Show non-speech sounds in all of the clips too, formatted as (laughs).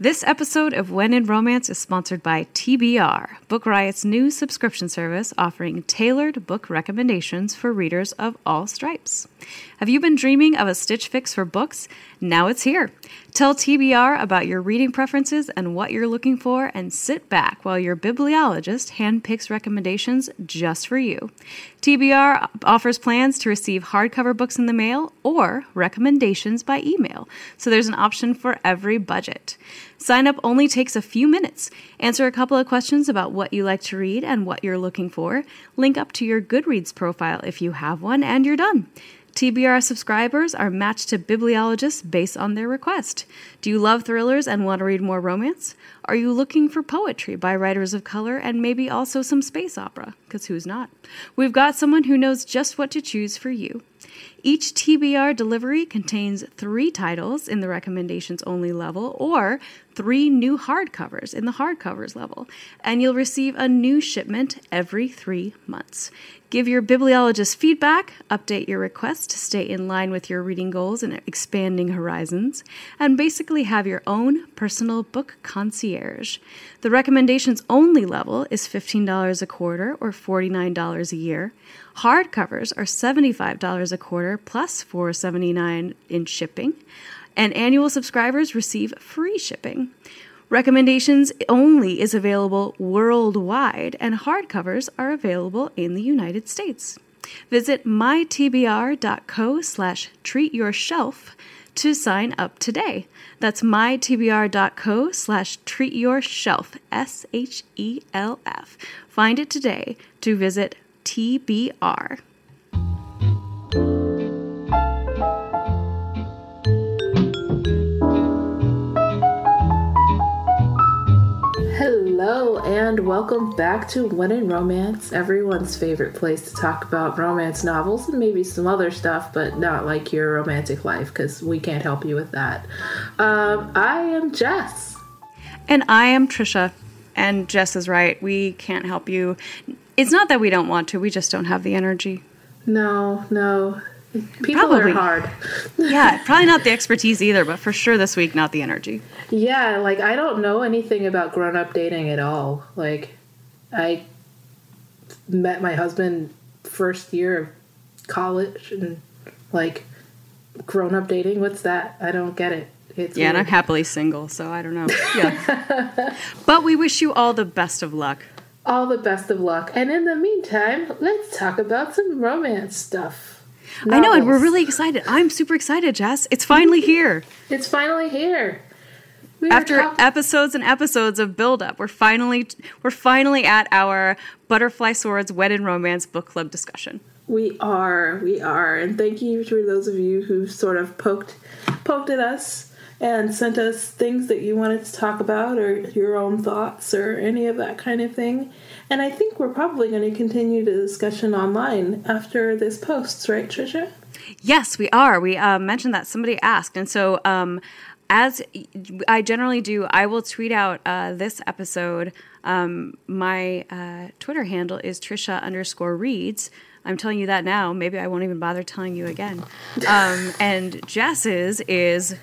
This episode of When in Romance is sponsored by TBR, Book Riot's new subscription service offering tailored book recommendations for readers of all stripes. Have you been dreaming of a stitch fix for books? Now it's here. Tell TBR about your reading preferences and what you're looking for, and sit back while your bibliologist handpicks recommendations just for you. TBR offers plans to receive hardcover books in the mail or recommendations by email, so there's an option for every budget. Sign up only takes a few minutes. Answer a couple of questions about what you like to read and what you're looking for. Link up to your Goodreads profile if you have one, and you're done. TBR subscribers are matched to bibliologists based on their request. Do you love thrillers and want to read more romance? Are you looking for poetry by writers of color and maybe also some space opera? Because who's not? We've got someone who knows just what to choose for you. Each TBR delivery contains three titles in the recommendations only level or three new hardcovers in the hardcovers level, and you'll receive a new shipment every three months. Give your bibliologist feedback, update your request to stay in line with your reading goals and expanding horizons, and basically have your own personal book concierge. The recommendations only level is $15 a quarter or $49 a year. Hardcovers are $75 a quarter plus $4.79 in shipping, and annual subscribers receive free shipping. Recommendations only is available worldwide, and hardcovers are available in the United States. Visit mytbr.co slash treatyourshelf to sign up today. That's mytbr.co slash treatyourshelf, S H E L F. Find it today to visit TBR. Hello, and welcome back to When in Romance, everyone's favorite place to talk about romance novels and maybe some other stuff, but not like your romantic life because we can't help you with that. Um, I am Jess. And I am Trisha. And Jess is right. We can't help you. It's not that we don't want to, we just don't have the energy. No, no. People Probably. are hard. Yeah, (laughs) probably not the expertise either, but for sure this week, not the energy. Yeah, like I don't know anything about grown up dating at all. Like I met my husband first year of college and like grown up dating, what's that? I don't get it. It's Yeah, and I'm happily single, so I don't know. Yeah. (laughs) but we wish you all the best of luck. All the best of luck. And in the meantime, let's talk about some romance stuff. I know, and we're really excited. I'm super excited, Jess. It's finally (laughs) here. It's finally here. We After talk- episodes and episodes of build-up, we're finally we're finally at our Butterfly Swords When in Romance book club discussion. We are, we are, and thank you for those of you who sort of poked, poked at us and sent us things that you wanted to talk about, or your own thoughts, or any of that kind of thing. And I think we're probably going to continue the discussion online after this posts, right, Trisha? Yes, we are. We uh, mentioned that somebody asked, and so um, as I generally do, I will tweet out uh, this episode. Um, my uh, Twitter handle is Trisha underscore reads. I'm telling you that now. Maybe I won't even bother telling you again. (laughs) Um, and Jess's is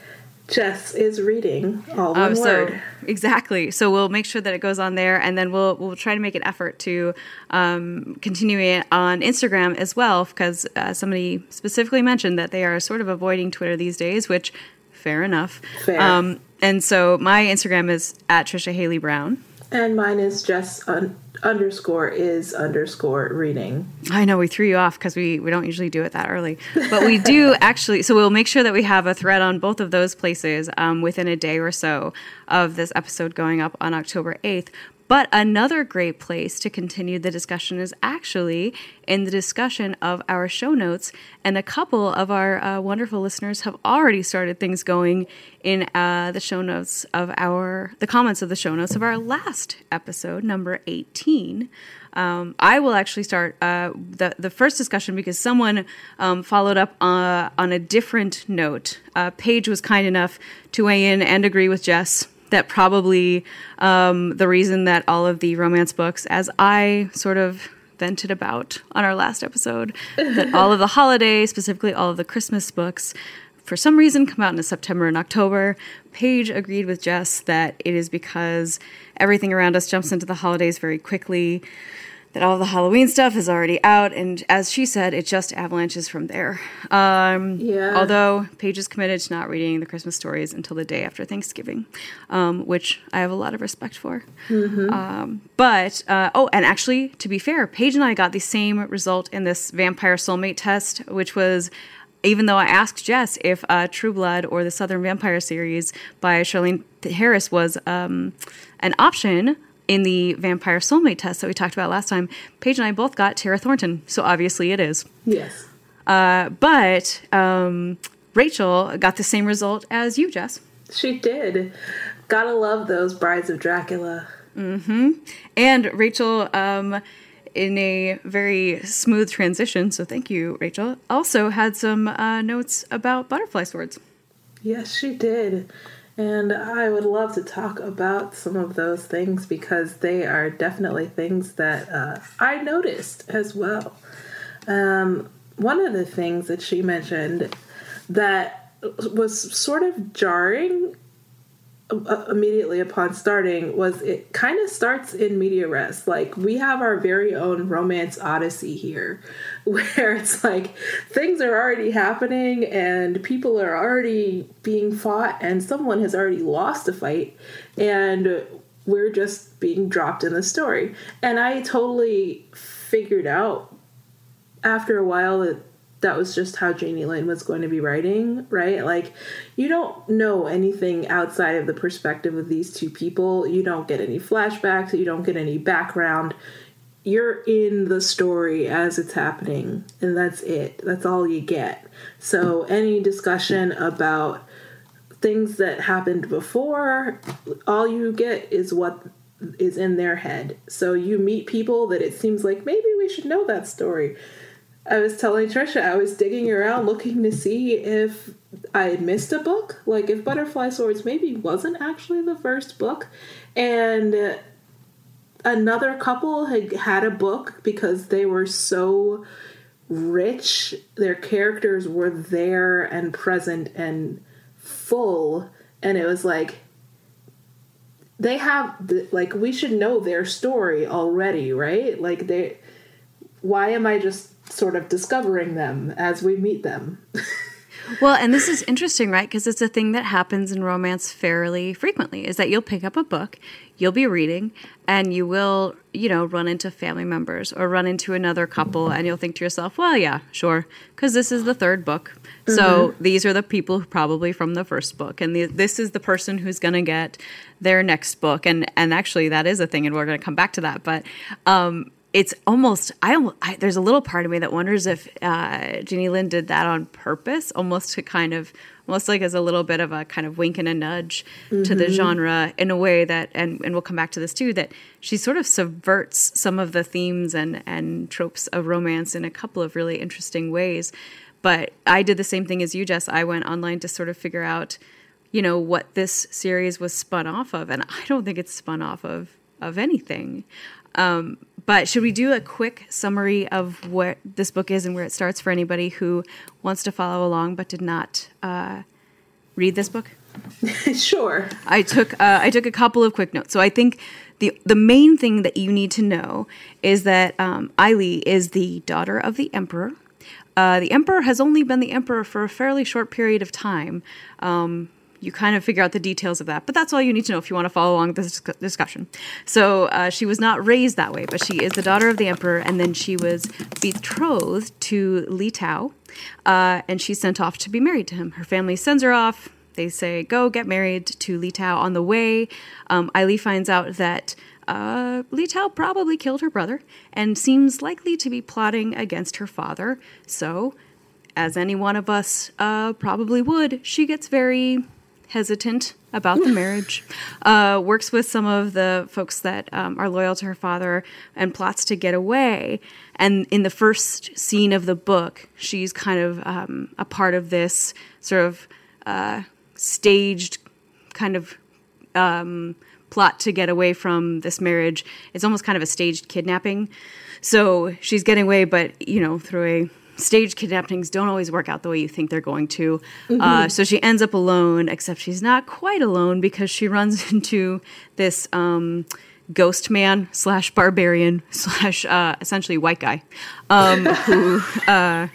Jess is reading all one um, so word. exactly. So we'll make sure that it goes on there, and then we'll we'll try to make an effort to um, continue it on Instagram as well, because uh, somebody specifically mentioned that they are sort of avoiding Twitter these days, which fair enough. Fair. Um, and so my Instagram is at Trisha Haley Brown. And mine is Jess un- underscore is underscore reading. I know we threw you off because we, we don't usually do it that early, but we do (laughs) actually. So we'll make sure that we have a thread on both of those places um, within a day or so of this episode going up on October 8th. But another great place to continue the discussion is actually in the discussion of our show notes. And a couple of our uh, wonderful listeners have already started things going in uh, the show notes of our, the comments of the show notes of our last episode, number 18. Um, I will actually start uh, the the first discussion because someone um, followed up uh, on a different note. Uh, Paige was kind enough to weigh in and agree with Jess that probably um, the reason that all of the romance books, as I sort of vented about on our last episode, that all of the holiday, specifically all of the Christmas books, for some reason come out in September and October. Paige agreed with Jess that it is because everything around us jumps into the holidays very quickly that all the Halloween stuff is already out, and as she said, it just avalanches from there. Um, Yeah. Although Paige is committed to not reading the Christmas stories until the day after Thanksgiving, um, which I have a lot of respect for. Um, but uh, oh, and actually, to be fair, Paige and I got the same result in this vampire soulmate test, which was. Even though I asked Jess if uh, True Blood or the Southern Vampire series by Charlaine Harris was um, an option in the vampire soulmate test that we talked about last time, Paige and I both got Tara Thornton. So obviously it is. Yes. Uh, but um, Rachel got the same result as you, Jess. She did. Gotta love those Brides of Dracula. Mm-hmm. And Rachel, um, in a very smooth transition, so thank you, Rachel, also had some uh, notes about butterfly swords. Yes, she did. And I would love to talk about some of those things because they are definitely things that uh, I noticed as well. Um, one of the things that she mentioned that was sort of jarring Uh, immediately upon starting was it kind of starts in media res. Like we have our very own romance odyssey here (laughs) where it's like things are already happening and people are already being fought and someone has already lost a fight and we're just being dropped in the story. And i totally figured out after a while that that was just how Jeannie Lin was going to be writing, right? Like, you don't know anything outside of the perspective of these two people. You don't get any flashbacks, you don't get any background. You're in the story as it's happening, and that's it. That's all you get. So, any discussion about things that happened before, all you get is what is in their head. So, you meet people that it seems like maybe we should know that story. I was telling Trisha I was digging around looking to see if I had missed a book, like if Butterfly Swords maybe wasn't actually the first book, and another couple had had a book because they were so rich, their characters were there and present and full, and it was like they have like we should know their story already, right? Like they why am I just sort of discovering them as we meet them? (laughs) Well, and this is interesting, right? Because it's a thing that happens in romance fairly frequently is that you'll pick up a book, you'll be reading, and you will, you know, run into family members or run into another couple, and you'll think to yourself, well, yeah, sure, because this is the third book. So these are the people probably from the first book, and the, this is the person who's going to get their next book. And, and actually, that is a thing, and we're going to come back to that. But, um, it's almost I, I there's a little part of me that wonders if uh, Jeannie Lin did that on purpose, almost to kind of almost like as a little bit of a kind of wink and a nudge to the genre in a way that and and we'll come back to this too that she sort of subverts some of the themes and and tropes of romance in a couple of really interesting ways. But I did the same thing as you, Jess. I went online to sort of figure out, you know, what this series was spun off of, and I don't think it's spun off of of anything. Um, but should we do a quick summary of what this book is and where it starts for anybody who wants to follow along but did not uh, read this book? (laughs) sure. I took uh, I took a couple of quick notes. So I think the the main thing that you need to know is that um, Eileen is the daughter of the emperor. Uh, the emperor has only been the emperor for a fairly short period of time. Um, you kind of figure out the details of that, but that's all you need to know if you want to follow along this discussion. So uh, she was not raised that way, but she is the daughter of the emperor, and then she was betrothed to Li Tao, uh, and she's sent off to be married to him. Her family sends her off. They say, go get married to Li Tao. On the way, um, Eileen finds out that uh, Li Tao probably killed her brother and seems likely to be plotting against her father. So, as any one of us uh, probably would, she gets very hesitant about the marriage, uh, works with some of the folks that um, are loyal to her father, and plots to get away. And in the first scene of the book, she's kind of um, a part of this sort of uh, staged kind of um, plot to get away from this marriage. It's almost kind of a staged kidnapping. So she's getting away, but you know, through a staged kidnappings don't always work out the way you think they're going to. Mm-hmm. Uh, so she ends up alone, except she's not quite alone because she runs (laughs) into this um, ghost man slash barbarian (laughs) slash uh, essentially white guy um, (laughs) who uh,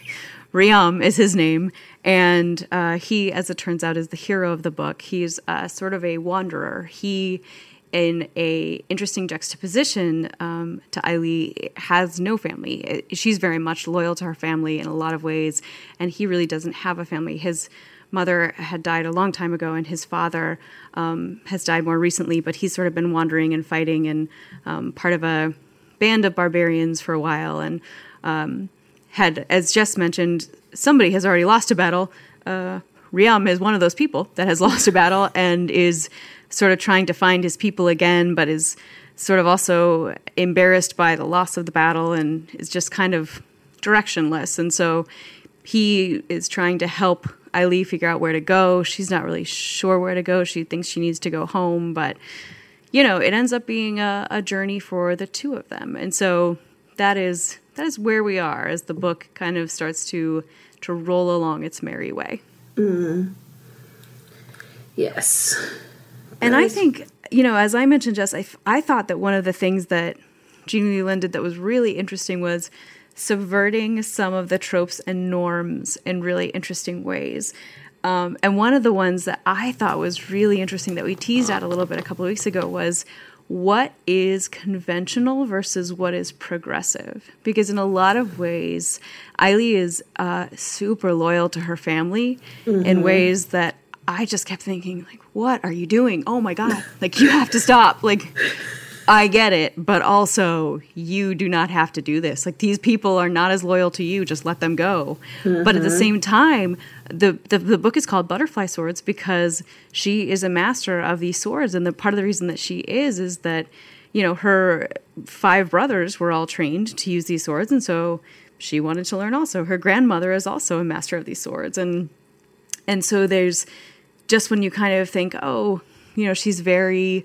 Ryam is his name. And uh, he, as it turns out, is the hero of the book. He's uh, sort of a wanderer. He in a interesting juxtaposition um, to Ai Li has no family. She's very much loyal to her family in a lot of ways, and he really doesn't have a family. His mother had died a long time ago, and his father um, has died more recently. But he's sort of been wandering and fighting, and um, part of a band of barbarians for a while, and um, had, as Jess mentioned, somebody has already lost a battle. Uh, Ryam is one of those people that has (laughs) lost a battle and is sort of trying to find his people again, but is sort of also embarrassed by the loss of the battle and is just kind of directionless. And so he is trying to help Ai Li figure out where to go. She's not really sure where to go. She thinks she needs to go home, but you know, it ends up being a, a journey for the two of them. And so that is that is where we are as the book kind of starts to to roll along its merry way. Mm. Yes. And I think, you know, as I mentioned, Jess, I, I thought that one of the things that Jeannie Lee Lin did that was really interesting was subverting some of the tropes and norms in really interesting ways. Um, and one of the ones that I thought was really interesting that we teased out a little bit a couple of weeks ago was what is conventional versus what is progressive. Because in a lot of ways, Ai Li is uh, super loyal to her family mm-hmm. in ways that I just kept thinking, like, what are you doing? Oh my God. Like, you have to stop. Like, I get it, but also you do not have to do this. Like these people are not as loyal to you. Just let them go. Mm-hmm. But at the mm-hmm. same time, the, the, the book is called Butterfly Swords because she is a master of these swords, and the part of the reason that she is is that you know her five brothers were all trained to use these swords, and so she wanted to learn also. Her grandmother is also a master of these swords, and and so there's just when you kind of think, oh, you know, she's very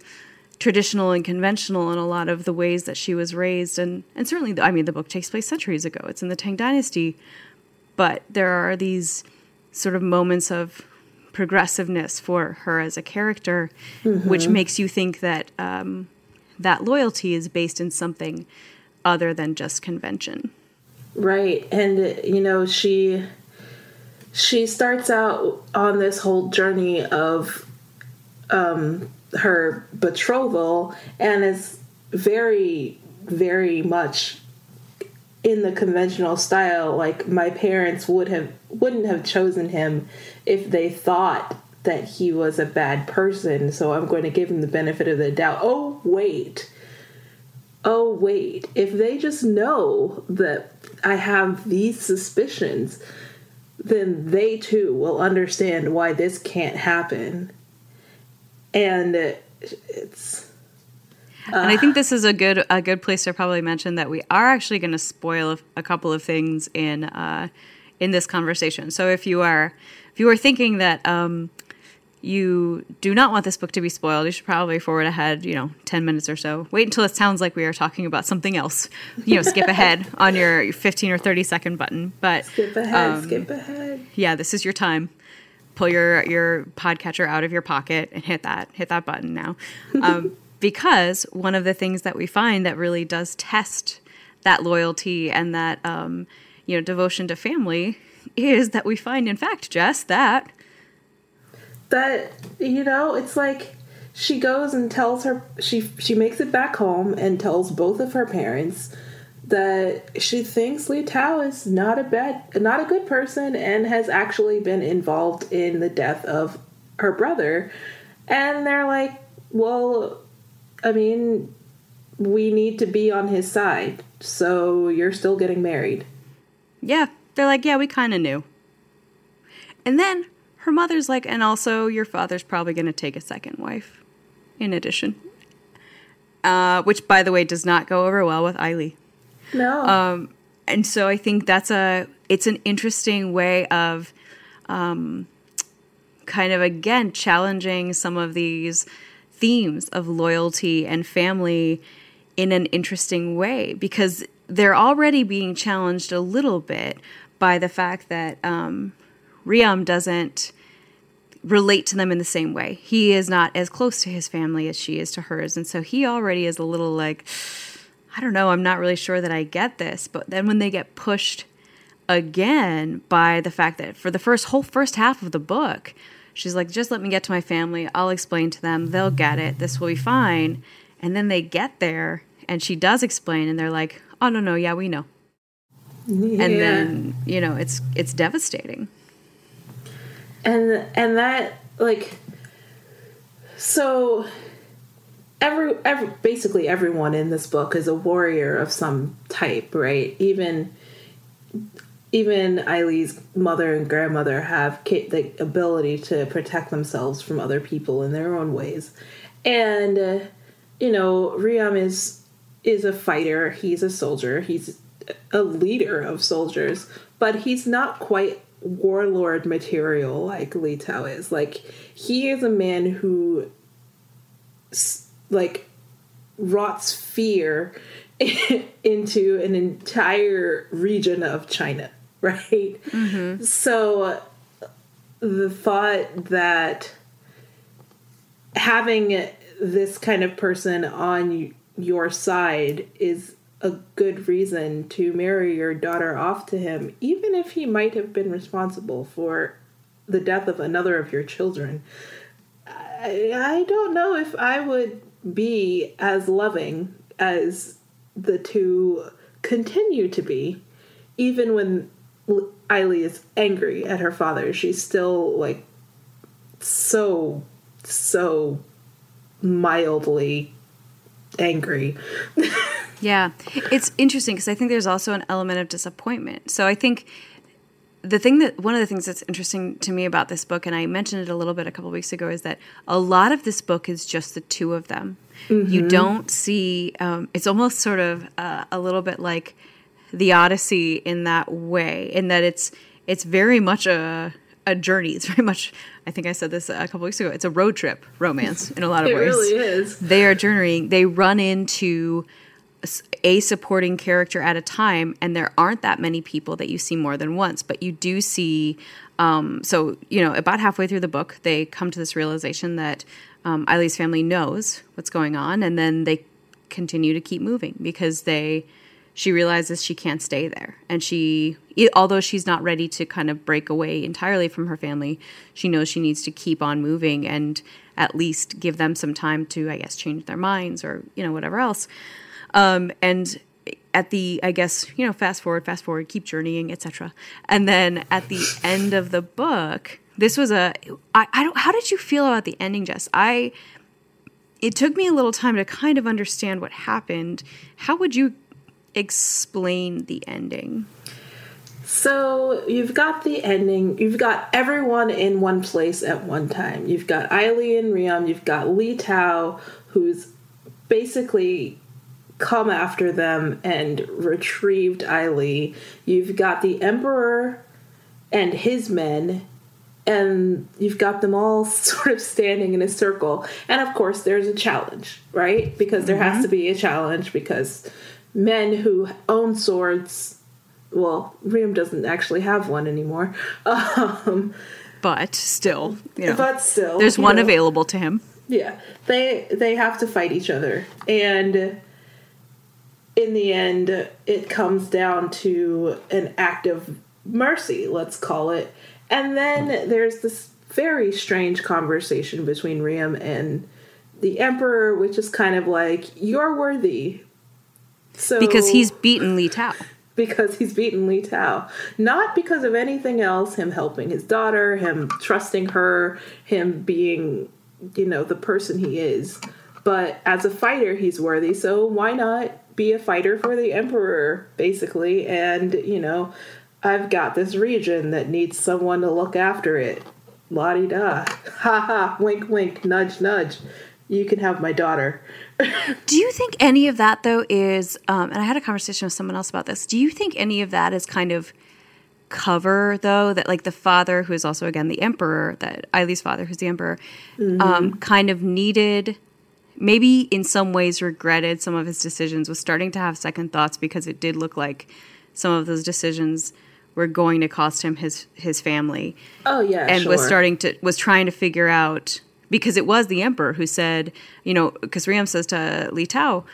traditional and conventional in a lot of the ways that she was raised. And and certainly I mean the book takes place centuries ago. It's in the Tang dynasty. But there are these sort of moments of progressiveness for her as a character mm-hmm. which makes you think that um, that loyalty is based in something other than just convention. Right. And you know she she starts out on this whole journey of um, her betrothal and is very, very much in the conventional style. Like my parents would have wouldn't have chosen him if they thought that he was a bad person. So I'm going to give him the benefit of the doubt. Oh wait. Oh wait. If they just know that I have these suspicions then they too will understand why this can't happen. And it's. Uh, and I think this is a good a good place to probably mention that we are actually going to spoil a, couple of things in uh, in this conversation. So if you are if you are thinking that um, you do not want this book to be spoiled, you should probably forward ahead, you know, 10 minutes or so. Wait until it sounds like we are talking about something else. You know, skip ahead (laughs) on your 15 or 30 second button. But skip ahead, um, skip ahead. Yeah, this is your time. Pull your your podcatcher out of your pocket and hit that hit that button now. (laughs) Um, because one of the things that we find that really does test that loyalty and that um, you know devotion to family is that we find in fact Jess that that you know it's like she goes and tells her she she makes it back home and tells both of her parents that she thinks Li Tao is not a bad not a good person and has actually been involved in the death of her brother and they're like well I mean we need to be on his side. So you're still getting married. Yeah, they're like, yeah, we kind of knew. And then her mother's like, and also your father's probably going to take a second wife in addition. Uh, which, by the way, does not go over well with Eileen. No. Um, and so I think that's a it's an interesting way of um, kind of again challenging some of these themes of loyalty and family in an interesting way because they're already being challenged a little bit by the fact that um, Ryam doesn't relate to them in the same way. He is not as close to his family as she is to hers. And so he already is a little like, I don't know, I'm not really sure that I get this. But then when they get pushed again by the fact that for the first whole first half of the book, she's like, just let me get to my family. I'll explain to them. They'll get it. This will be fine. And then they get there and she does explain and they're like, oh, no, no, yeah, we know. Yeah. And then, you know, it's it's devastating and and that like so every, every basically everyone in this book is a warrior of some type right? Even even Eileen's mother and grandmother have the ability to protect themselves from other people in their own ways. And uh, you know Ryam is is a fighter. He's a soldier. He's a leader of soldiers. But he's not quite warlord material like Li Tao is. Like he is a man who like rots fear (laughs) into an entire region of China, (laughs) right? Mm-hmm. So the thought that having this kind of person on your side is a good reason to marry your daughter off to him, even if he might have been responsible for the death of another of your children. I, I don't know if I would be as loving as the two continue to be, even when Eileen is angry at her father. She's still like so, so mildly angry. (laughs) Yeah. It's interesting because I think there's also an element of disappointment. So I think the thing that one of the things that's interesting to me about this book, and I mentioned it a little bit a couple weeks ago, is that a lot of this book is just the two of them. Mm-hmm. You don't see, um, it's almost sort of uh, a little bit like the Odyssey in that way, in that it's it's very much a a journey. It's very much. I think I said this a couple weeks ago. It's a road trip romance in a lot of (laughs) it ways. It really is. They are journeying. They run into a supporting character at a time, and there aren't that many people that you see more than once, but you do see. Um, so, you know, about halfway through the book, they come to this realization that um, Eileen's family knows what's going on, and then they continue to keep moving because they she realizes she can't stay there and she although she's not ready to kind of break away entirely from her family she knows she needs to keep on moving and at least give them some time to i guess change their minds or you know whatever else um, and at the, I guess, you know, fast forward, fast forward, keep journeying, etc. And then at the end of the book, this was a, I, I don't, how did you feel about the ending, Jess? I, it took me a little time to kind of understand what happened. How would you explain the ending? So you've got the ending. You've got everyone in one place at one time. You've got Eileen Ryam. You've got Li Tao, who's basically come after them and retrieved Eileen. You've got the Emperor and his men, and you've got them all (laughs) sort of standing in a circle. And of course, there's a challenge, right? Because there mm-hmm. has to be a challenge because men who own swords, well, Ryam doesn't actually have one anymore. (laughs) Um, but still, you know, but still, there's one know, available to him. Yeah, they they have to fight each other, and in the end, it comes down to an act of mercy, let's call it. And then there's this very strange conversation between Ryam and the Emperor, which is kind of like, you're worthy. So Because he's beaten Li Tao. Because he's beaten Li Tao. Not because of anything else, him helping his daughter, him trusting her, him being, you know, the person he is but as a fighter, he's worthy. So why not be a fighter for the emperor, basically? And you know, I've got this region that needs someone to look after it. La di da. (laughs) Ha ha. Wink, wink. Nudge, nudge. You can have my daughter. (laughs) Do you think any of that though is? Um, and I had a conversation with someone else about this. Do you think any of that is kind of cover though that like the father who is also again the emperor that Ai Li's father who's the emperor mm-hmm. um, kind of needed maybe in some ways regretted some of his decisions was starting to have second thoughts because it did look like some of those decisions were going to cost him his his family. Oh yeah, and sure. was starting to was trying to figure out because it was the emperor who said, you know, because Ryam says to Li Tao,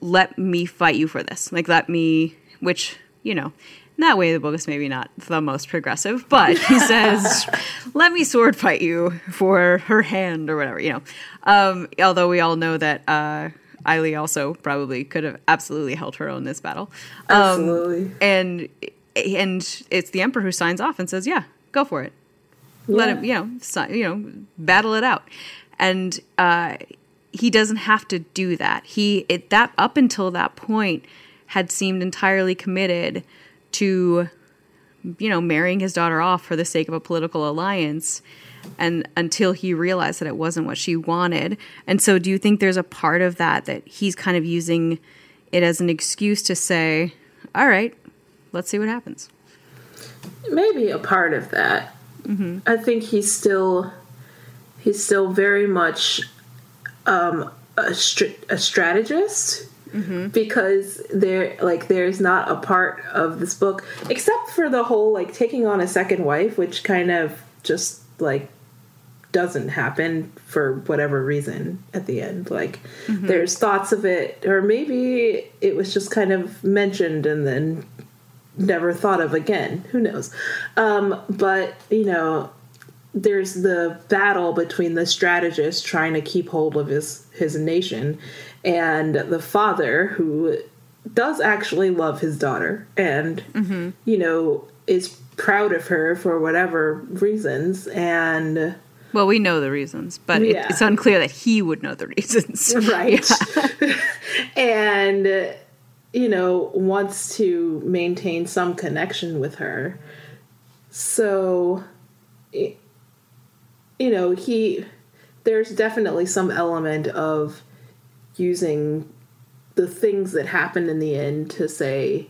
"Let me fight you for this. Like let me," which you know. In that way, the book is maybe not the most progressive, but he (laughs) says, "Let me sword fight you for her hand or whatever." You know, um, although we all know that uh, also probably could have absolutely held her own this battle. Um, absolutely, and and it's the emperor who signs off and says, "Yeah, go for it. Yeah. Let him, you know, si- you know, battle it out." And uh, he doesn't have to do that. He it, that up until that point had seemed entirely committed to, you know, marrying his daughter off for the sake of a political alliance. And until he realized that it wasn't what she wanted. And so, do you think there's a part of that that he's kind of using it as an excuse to say, all right, let's see what happens. Maybe a part of that. Mm-hmm. I think he's still he's still very much um, a, str- a strategist mm-hmm. because there like there's not a part of this book except for the whole like taking on a second wife, which kind of just like doesn't happen for whatever reason at the end. Like mm-hmm. there's thoughts of it, or maybe it was just kind of mentioned and then never thought of again. Who knows? Um, but, you know, there's the battle between the strategist trying to keep hold of his, his nation and the father who does actually love his daughter and, mm-hmm. you know, is proud of her for whatever reasons. And. Well, we know the reasons, but yeah. it, it's unclear that he would know the reasons. (laughs) Right. (laughs) and you know, wants to maintain some connection with her. So, you know, he, there's definitely some element of using the things that happen in the end to say,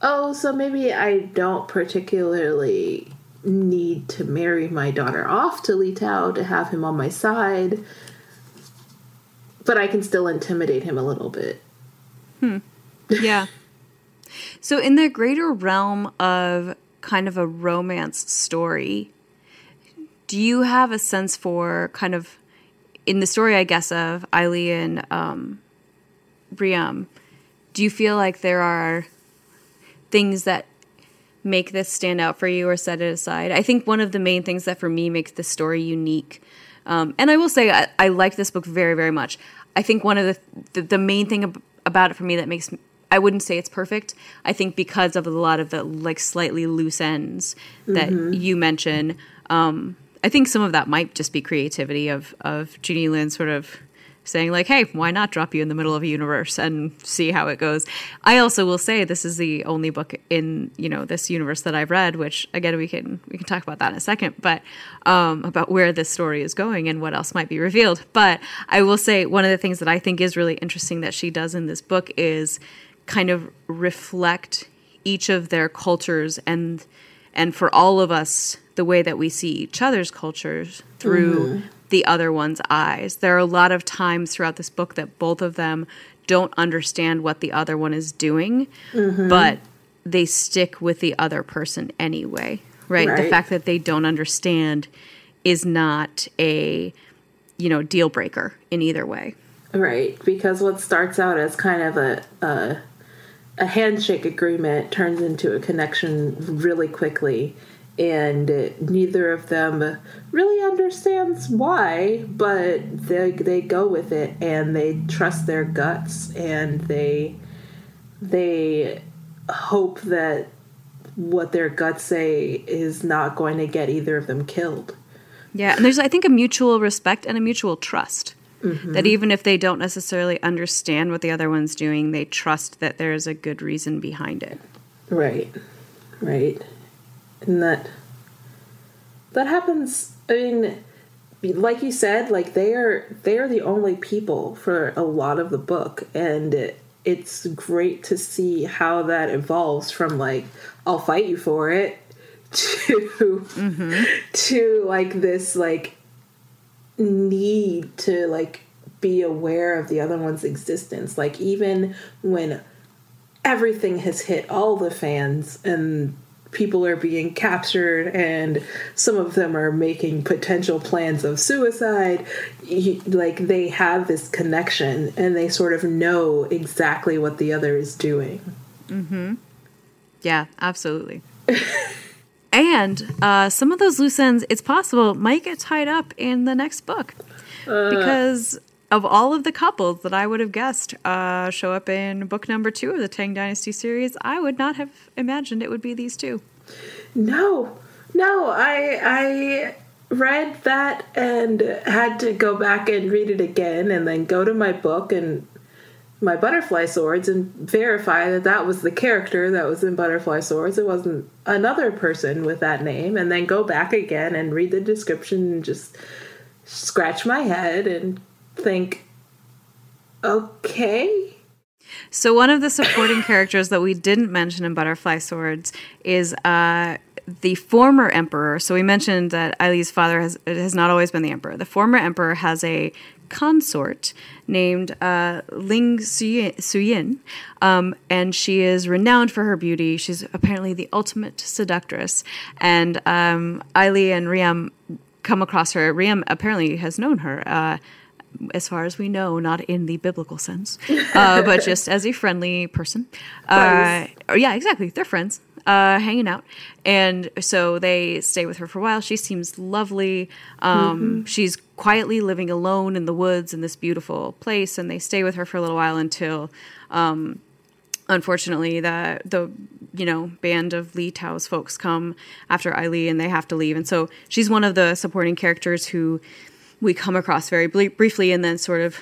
oh, so maybe I don't particularly need to marry my daughter off to Li Tao to have him on my side, but I can still intimidate him a little bit. Hmm. Yeah. (laughs) so, in the greater realm of kind of a romance story, do you have a sense for kind of in the story, I guess, of Ai Li and um, Ryam? Do you feel like there are things that make this stand out for you or set it aside? I think one of the main things that for me makes this story unique, um, and I will say I, I, like this book very, very much. I think one of the the, the main thing ab- about it for me that makes I wouldn't say it's perfect. I think because of a lot of the like slightly loose ends that mm-hmm. you mention, um, I think some of that might just be creativity of of Jeannie Lin sort of saying like, "Hey, why not drop you in the middle of a universe and see how it goes?" I also will say this is the only book in you know this universe that I've read, which again we can we can talk about that in a second, but um, about where this story is going and what else might be revealed. But I will say one of the things that I think is really interesting that she does in this book is kind of reflect each of their cultures and and for all of us the way that we see each other's cultures through mm-hmm. the other one's eyes. There are a lot of times throughout this book that both of them don't understand what the other one is doing, mm-hmm. but they stick with the other person anyway. Right? right? The fact that they don't understand is not a you know deal breaker in either way. Right, because what starts out as kind of a, a a handshake agreement turns into a connection really quickly and neither of them really understands why but they they go with it and they trust their guts and they they hope that what their guts say is not going to get either of them killed. Yeah and there's i think a mutual respect and a mutual trust Mm-hmm. That even if they don't necessarily understand what the other one's doing, they trust that there's a good reason behind it. Right. Right. And that that happens I mean like you said, like they are they are the only people for a lot of the book and it, it's great to see how that evolves from like I'll fight you for it (laughs) to mm-hmm. to like this like need to like be aware of the other one's existence. Like even when everything has hit all the fans and people are being captured and some of them are making potential plans of suicide like they have this connection and they sort of know exactly what the other is doing. Mhm yeah absolutely (laughs) and uh, some of those loose ends it's possible might get tied up in the next book. Uh, because of all of the couples that I would have guessed uh, show up in book number two of the Tang Dynasty series, I would not have imagined it would be these two. No, no, I I read that and had to go back and read it again, and then go to my book and my butterfly swords and verify that that was the character that was in butterfly swords. It wasn't another person with that name, and then go back again and read the description and just scratch my head and think, okay. So one of the supporting (coughs) characters that we didn't mention in Butterfly Swords is uh, the former emperor. So we mentioned that Ai father has has not always been the emperor. The former emperor has a consort named uh, Ling Suyin, um, and she is renowned for her beauty. She's apparently the ultimate seductress, and um, and Ryam come across her. Ryam apparently has known her. Uh, as far as we know, not in the biblical sense, uh, but (laughs) just as a friendly person. Uh, yeah, exactly. They're friends, uh, hanging out. And so they stay with her for a while. She seems lovely. Um, mm-hmm. She's quietly living alone in the woods in this beautiful place. And they stay with her for a little while until. Um, unfortunately, the the you know band of Li Tao's folks come after Ai Li and they have to leave, and so she's one of the supporting characters who we come across very briefly and then sort of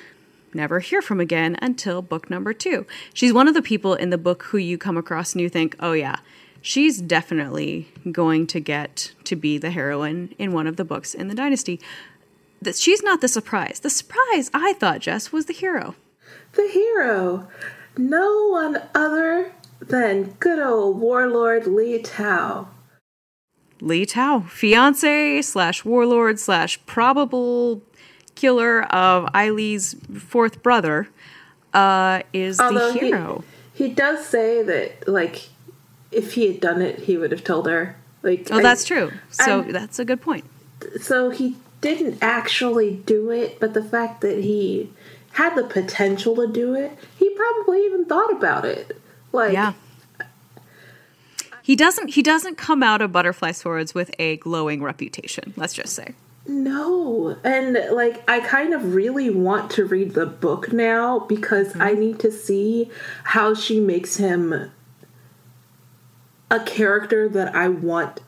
never hear from again until book number two. She's one of the people in the book who you come across and you think, oh, yeah, she's definitely going to get to be the heroine in one of the books in the dynasty. That she's not the surprise. The surprise, I thought, Jess, was the hero. The hero. No one other than good old warlord Li Tao. Li Tao, fiance slash warlord slash probable killer of Li's fourth brother, uh, is Although the hero. He, he, does say that, like, if he had done it, he would have told her. Like, oh, I, that's true. So I, that's a good point. So he didn't actually do it, but the fact that he had the potential to do it, he probably even thought about it. Like, yeah he doesn't he doesn't come out of butterfly swords with a glowing reputation let's just say no and like i kind of really want to read the book now because mm-hmm. i need to see how she makes him a character that i want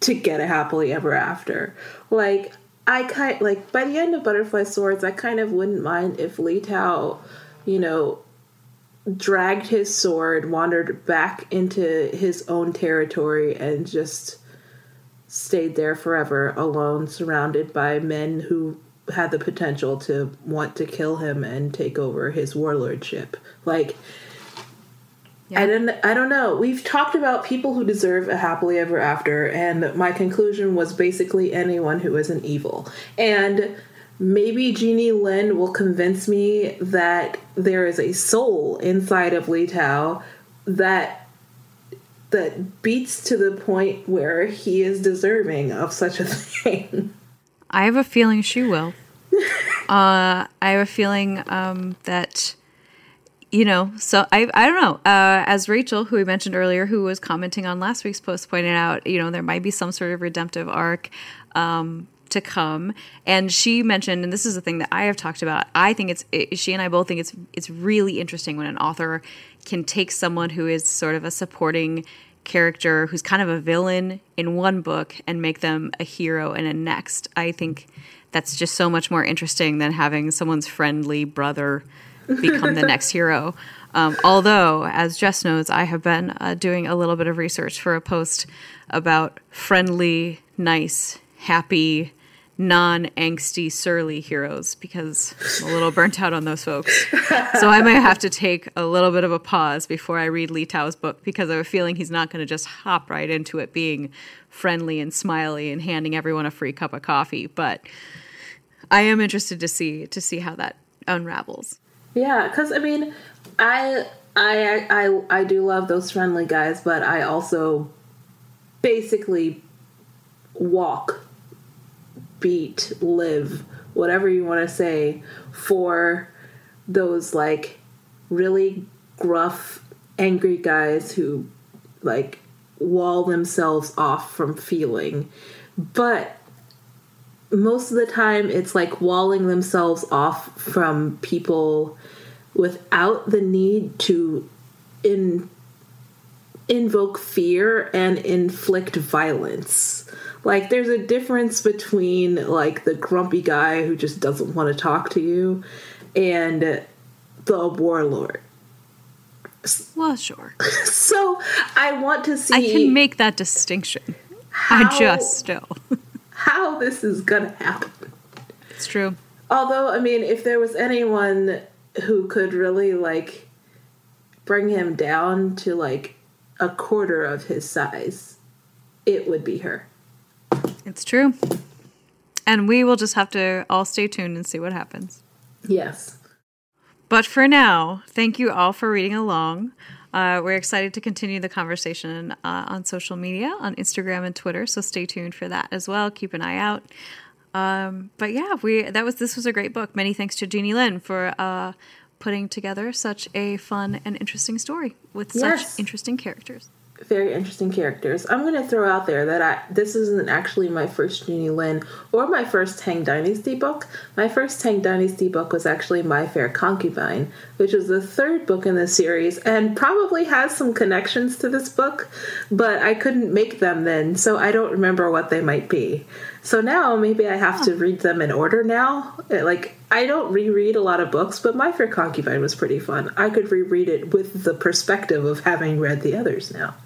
to get a happily ever after like i kind like by the end of butterfly swords i kind of wouldn't mind if Li Tao you know dragged his sword, wandered back into his own territory, and just stayed there forever alone, surrounded by men who had the potential to want to kill him and take over his warlordship. Like, yeah. I don't, I don't know. We've talked about people who deserve a happily ever after, and my conclusion was basically anyone who isn't evil. And maybe Jeannie Lin will convince me that there is a soul inside of Li Tao that that beats to the point where he is deserving of such a (laughs) thing. I have a feeling she will. (laughs) uh, I have a feeling um, that you know. So I I don't know. Uh, as Rachel, who we mentioned earlier, who was commenting on last week's post, pointed out, you know, there might be some sort of redemptive arc. Um, to come and she mentioned and this is the thing that i have talked about i think it's it, she and i both think it's it's really interesting when an author can take someone who is sort of a supporting character who's kind of a villain in one book and make them a hero in a next i think that's just so much more interesting than having someone's friendly brother become the next hero. Um, although, as Jess knows, I have been uh, doing a little bit of research for a post about friendly, nice, happy, non angsty, surly heroes because I'm a little burnt out on those folks. so I might have to take a little bit of a pause before I read Li Tao's book because I have a feeling he's not going to just hop right into it being friendly and smiley and handing everyone a free cup of coffee. But I am interested to see to see how that unravels. Yeah, because I mean, I I I I do love those friendly guys, but I also basically walk, beat, live, whatever you want to say, for those like really gruff, angry guys who like wall themselves off from feeling. But most of the time, it's like walling themselves off from people without the need to in invoke fear and inflict violence. Like there's a difference between like the grumpy guy who just doesn't want to talk to you and the warlord. Well, sure. (laughs) So I want to see I can make that distinction. How- I just don't. (laughs) how this is gonna happen. It's true. Although, I mean, if there was anyone who could really like bring him down to like a quarter of his size, it would be her. It's true. And we will just have to all stay tuned and see what happens. Yes. But for now, thank you all for reading along. Uh, we're excited to continue the conversation uh, on social media, on Instagram and Twitter. So stay tuned for that as well. Keep an eye out. Um, but yeah, we that was this was a great book. Many thanks to Jeannie Lin for uh, putting together such a fun and interesting story with Yes. such interesting characters. Very interesting characters. I'm going to throw out there that I this isn't actually my first Jeannie Lin or my first Tang Dynasty book. My first Tang Dynasty book was actually My Fair Concubine, which is the third book in the series and probably has some connections to this book, but I couldn't make them then, so I don't remember what they might be. So now maybe I have to read them in order now. Like I don't reread a lot of books, but My Fair Concubine was pretty fun. I could reread it with the perspective of having read the others now.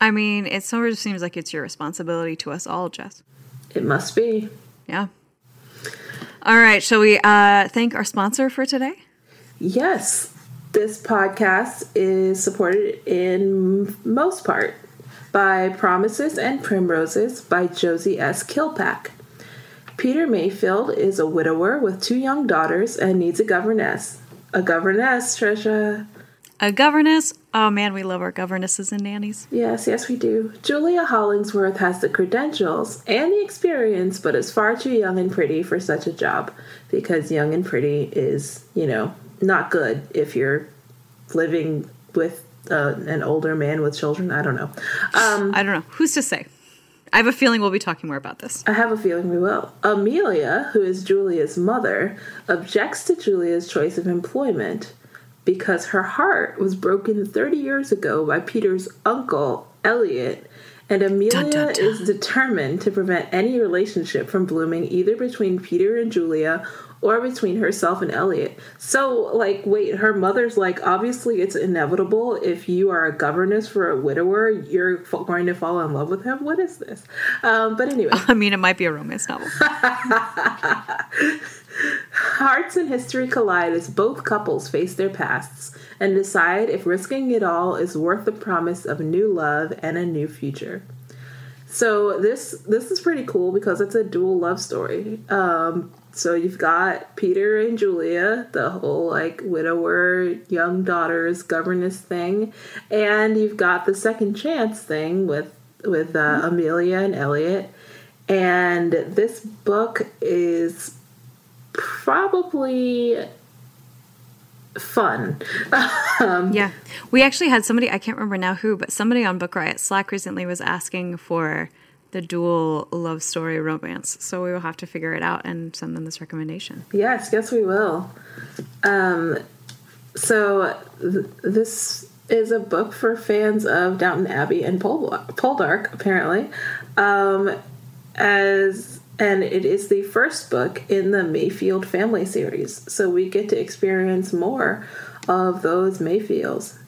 I mean, it sort of seems like it's your responsibility to us all, Jess. It must be. Yeah. All right. Shall we uh, thank our sponsor for today? Yes, this podcast is supported in most part by Promises and Primroses by Josie S. Kilpack. Peter Mayfield is a widower with two young daughters and needs a governess. A governess, Trisha. A governess. Oh man, we love our governesses and nannies. Yes, yes, we do. Julia Hollingsworth has the credentials and the experience, but is far too young and pretty for such a job because young and pretty is, you know, not good if you're living with uh, an older man with children. I don't know. Um, I don't know. Who's to say? I have a feeling we'll be talking more about this. I have a feeling we will. Amelia, who is Julia's mother, objects to Julia's choice of employment because her heart was broken 30 years ago by Peter's uncle, Elliot, and Amelia Dun, dun, dun. is determined to prevent any relationship from blooming either between Peter and Julia or between herself and Elliot. So, like, wait, her mother's like, obviously it's inevitable if you are a governess for a widower, you're f- going to fall in love with him. What is this? Um, but anyway. (laughs) I mean, it might be a romance novel. (laughs) Hearts and history collide as both couples face their pasts and decide if risking it all is worth the promise of new love and a new future. So this this is pretty cool because it's a dual love story. Um, so you've got Peter and Julia, the whole like widower, young daughters, governess thing, and you've got the second chance thing with with uh, Amelia and Elliot. And this book is probably fun. (laughs) um, yeah. We actually had somebody, I can't remember now who, but somebody on Book Riot Slack recently was asking for the dual love story romance. So we will have to figure it out and send them this recommendation. Yes, yes, we will. Um, so th- this is a book for fans of Downton Abbey and Pol- Poldark, apparently. Um, as and it is the first book in the Mayfield family series. So we get to experience more of those Mayfields.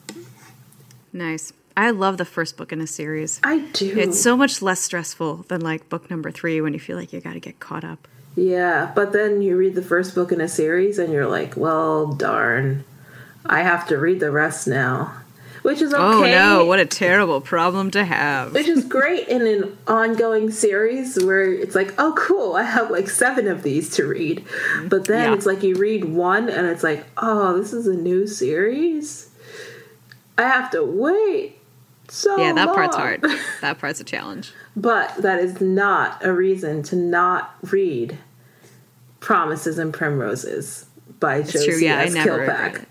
Nice. I love the first book in a series. I do. It's so much less stressful than like book number three when you feel like you got to get caught up. Yeah, but then you read the first book in a series and you're like, well, darn, I have to read the rest now. Which is okay. Oh no, what a terrible problem to have. Which is great in an ongoing series where it's like, oh, cool, I have like seven of these to read. Mm-hmm. But then Yeah. it's like you read one and it's like, oh, this is a new series. I have to wait so Yeah, that part's hard. (laughs) That part's a challenge. But that is not a reason to not read Promises and Primroses by Josie true. Yeah, I S. never read Kilpack. it.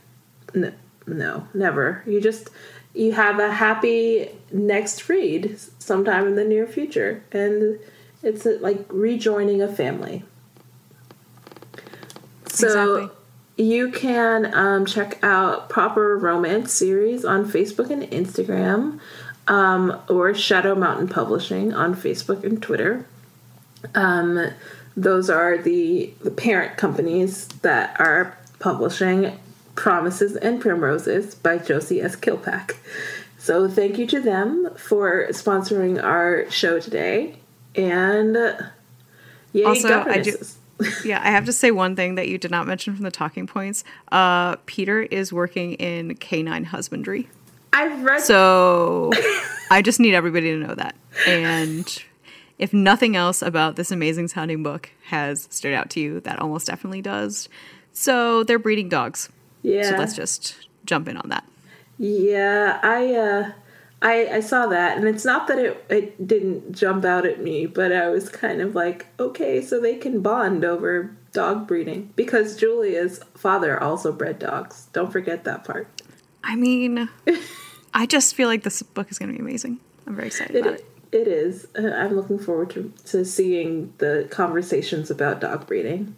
No, no, never. You just you have a happy next read sometime in the near future, and it's uh, like rejoining a family. So Exactly. you can um, check out Proper Romance series on Facebook and Instagram, um, or Shadow Mountain Publishing on Facebook and Twitter. Um, those are the, the parent companies that are publishing Promises and Primroses by Josie S. Kilpack. So thank you to them for sponsoring our show today. And uh, yay, Also, I do- (laughs) Yeah, I have to say one thing that you did not mention from the talking points. Uh, Peter is working in canine husbandry. I've read So (laughs) I just need everybody to know that. And if nothing else about this amazing sounding book has stood out to you, that almost definitely does. So they're breeding dogs. Yeah. So let's just jump in on that. Yeah, I uh I I saw that and it's not that it it didn't jump out at me, but I was kind of like, okay, so they can bond over dog breeding because Julia's father also bred dogs. Don't forget that part. I mean, (laughs) I just feel like this book is going to be amazing. I'm very excited about It it. it is. Uh, I'm looking forward to to seeing the conversations about dog breeding.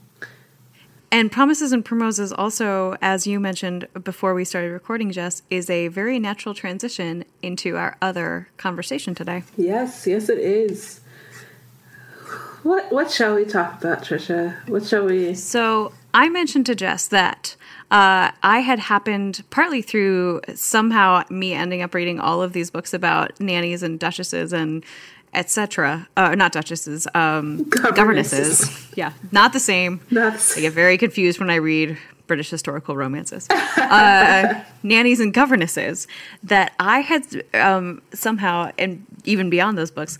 And Promises and Primroses also, as you mentioned before we started recording, Jess, is a very natural transition into our other conversation today. Yes, yes it is. What what shall we talk about, Trisha? What shall we So I mentioned to Jess that uh, I had happened partly through somehow me ending up reading all of these books about nannies and duchesses and etc. Uh, not duchesses, um, Governesses. governesses. Yeah, not the same. The I get very confused when I read British historical romances. (laughs) uh, nannies and governesses that I had um, somehow, and even beyond those books,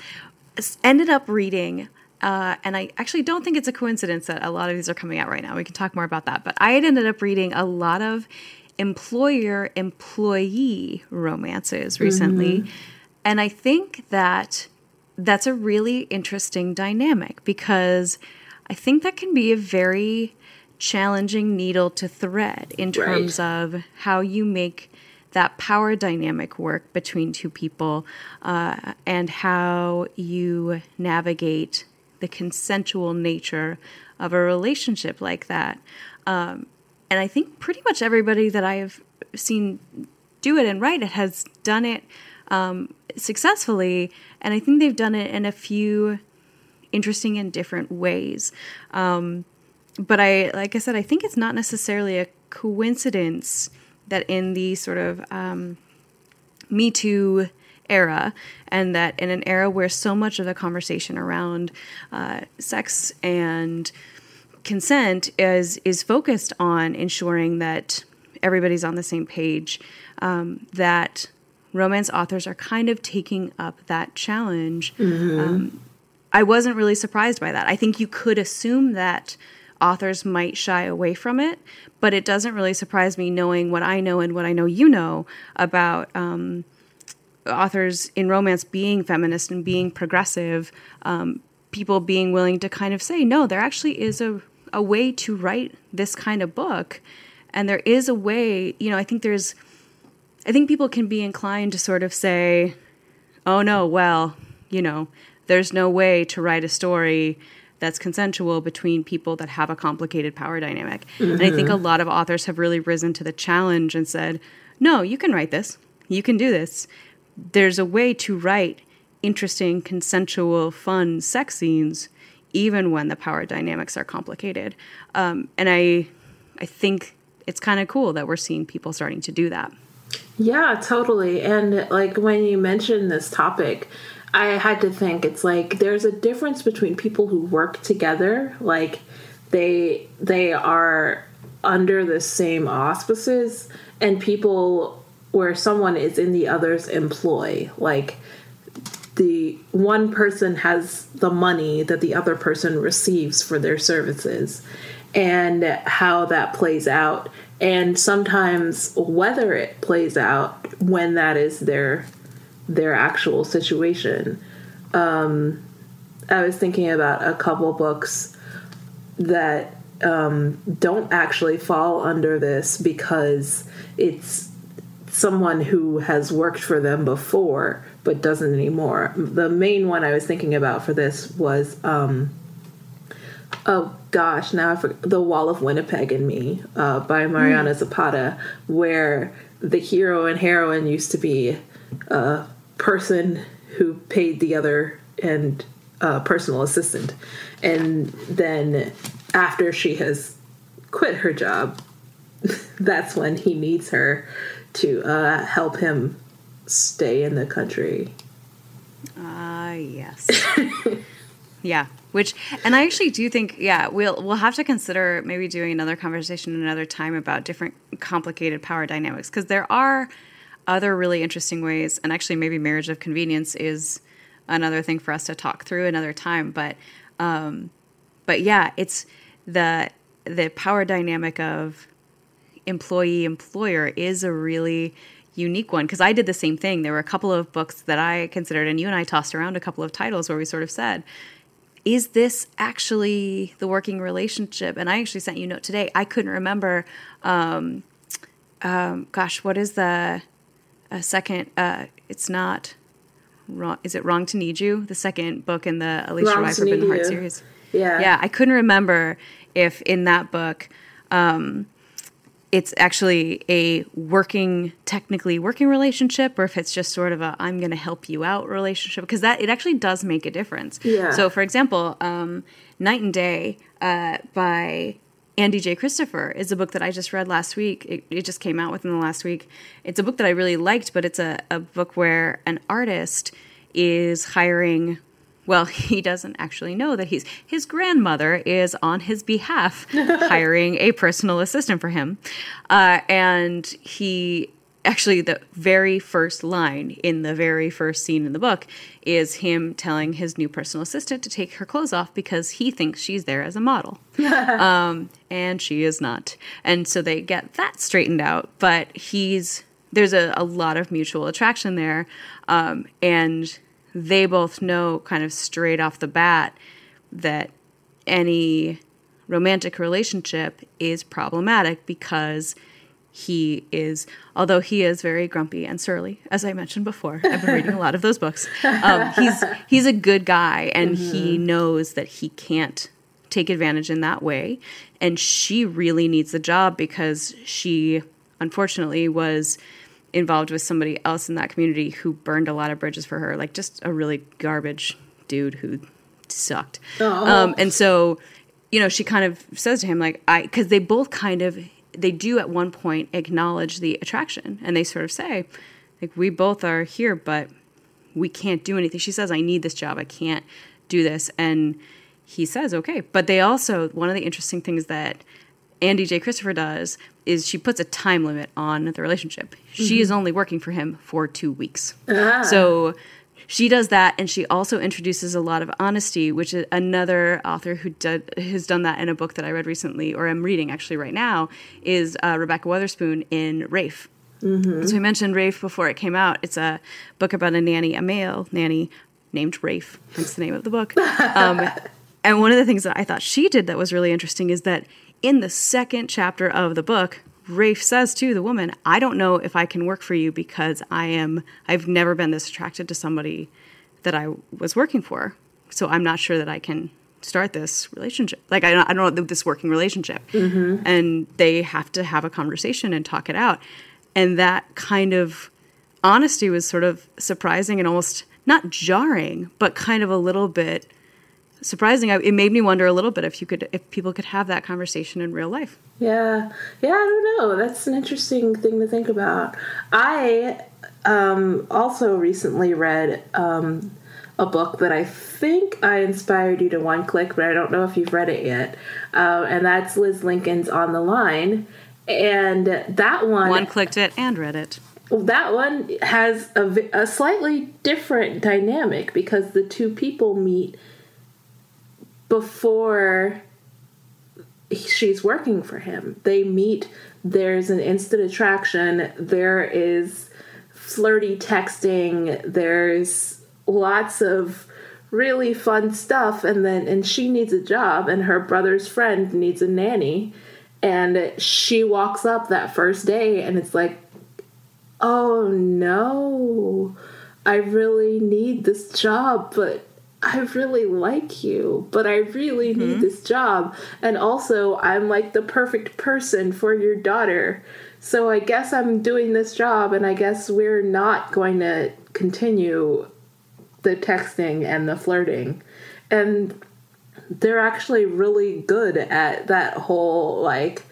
ended up reading. Uh, and I actually don't think it's a coincidence that a lot of these are coming out right now. We can talk more about that. But I had ended up reading a lot of employer employee romances recently. And I think that that's a really interesting dynamic because I think that can be a very challenging needle to thread in terms of how you make that power dynamic work between two people uh, and how you navigate the consensual nature of a relationship like that. Um, and I think pretty much everybody that I have seen do it and write it has done it um, successfully, and I think they've done it in a few interesting and different ways. Um, but I, like I said, I think it's not necessarily a coincidence that in the sort of um, Me Too era, and that in an era where so much of the conversation around uh, sex and consent is is focused on ensuring that everybody's on the same page, um, that romance authors are kind of taking up that challenge. Um, I wasn't really surprised by that. I think you could assume that authors might shy away from it, but it doesn't really surprise me knowing what I know and what I know you know about um, authors in romance being feminist and being progressive, um, people being willing to kind of say, no, there actually is a, a way to write this kind of book. And there is a way, you know, I think there's, I think people can be inclined to sort of say, oh no, well, you know, there's no way to write a story that's consensual between people that have a complicated power dynamic. And I think a lot of authors have really risen to the challenge and said, no, you can write this. You can do this. There's a way to write interesting, consensual, fun sex scenes, even when the power dynamics are complicated. Um, and I, I think it's kind of cool that we're seeing people starting to do that. Yeah, totally. And like when you mentioned this topic, I had to think it's like there's a difference between people who work together, like they they are under the same auspices, and people where someone is in the other's employ, like the one person has the money that the other person receives for their services and how that plays out and sometimes whether it plays out when that is their their actual situation um, i was thinking about a couple books that um, don't actually fall under this because it's someone who has worked for them before but doesn't anymore. The main one I was thinking about for this was, um, oh gosh, now I The Wall of Winnipeg and Me uh, by Mariana mm. Zapata, where the hero and heroine used to be a person who paid the other and a personal assistant. And then after she has quit her job, (laughs) that's when he needs her to uh, help him stay in the country. Ah, uh, yes. (laughs) yeah, which and I actually do think yeah, we'll we'll have to consider maybe doing another conversation another time about different complicated power dynamics because there are other really interesting ways and actually maybe marriage of convenience is another thing for us to talk through another time, but um but yeah, it's the the power dynamic of employee employer is a really unique one because I did the same thing. There were a couple of books that I considered, and you and I tossed around a couple of titles where we sort of said, is this actually the working relationship? And I actually sent you a note today. I couldn't remember. Um, um, gosh, what is the a second? Uh, it's not wrong. Is it wrong to need you? The second book in the Alisha wrong Wife Forbidden Heart series. Yeah, yeah. I couldn't remember if in that book. Um, it's actually a working technically working relationship or if it's just sort of a i'm going to help you out relationship because that it actually does make a difference. Yeah. so for example um, night and day uh, by Andie J. Christopher is a book that i just read last week. It, it, just came out within the last week. It's a book that i really liked but it's a, a book where an artist is hiring well, (laughs) he doesn't actually know that he's his grandmother is on his behalf (laughs) hiring a personal assistant for him, uh, and he actually the very first line in the very first scene in the book is him telling his new personal assistant to take her clothes off because he thinks she's there as a model. (laughs) Um, and she is not. And so they get that straightened out but he's there's a, a lot of mutual attraction there. Um, and they both know kind of straight off the bat that any romantic relationship is problematic because he is, although he is very grumpy and surly, as I mentioned before. I've been reading a lot of those books. Um, he's he's a good guy, and mm-hmm. he knows that he can't take advantage in that way. And she really needs the job because she, unfortunately, was involved with somebody else in that community who burned a lot of bridges for her, like just a really garbage dude who sucked. Um, and so, you know, she kind of says to him, like, I, because they both kind of, they do at one point acknowledge the attraction and they sort of say, like, we both are here, but we can't do anything. She says, I need this job. I can't do this. And he says, okay. But they also, one of the interesting things that Andie J. Christopher does is she puts a time limit on the relationship. Mm-hmm. She is only working for him for two weeks. Ah. So she does that, and she also introduces a lot of honesty, which is another author who did, has done that in a book that I read recently, or I'm reading actually right now, is uh, Rebekah Weatherspoon in Rafe. Mm-hmm. So we mentioned Rafe before it came out. It's a book about a nanny, a male nanny named Rafe. That's the name of the book. (laughs) Um, and one of the things that I thought she did that was really interesting is that in the second chapter of the book, Rafe says to the woman, I don't know if I can work for you because I am, I've never been this attracted to somebody that I was working for. So I'm not sure that I can start this relationship. Like, I don't, I don't know this working relationship. Mm-hmm. And they have to have a conversation and talk it out. And that kind of honesty was sort of surprising and almost not jarring, but kind of a little bit surprising. It made me wonder a little bit if you could, if people could have that conversation in real life. Yeah, yeah, I don't know. That's an interesting thing to think about. I um, also recently read um, a book that I think I inspired you to one click, but I don't know if you've read it yet. Uh, and that's Liz Lincoln's On the Line. And that one. One clicked it and read it. Well, that one has a, a slightly different dynamic because the two people meet before she's working for him. They meet, there's an instant attraction, there is flirty texting, there's lots of really fun stuff and then and she needs a job and her brother's friend needs a nanny and she walks up that first day and it's like oh no i really need this job but I really like you, but I really mm-hmm. need this job. And also, I'm like the perfect person for your daughter. So I guess I'm doing this job, and I guess we're not going to continue the texting and the flirting. And they're actually really good at that whole like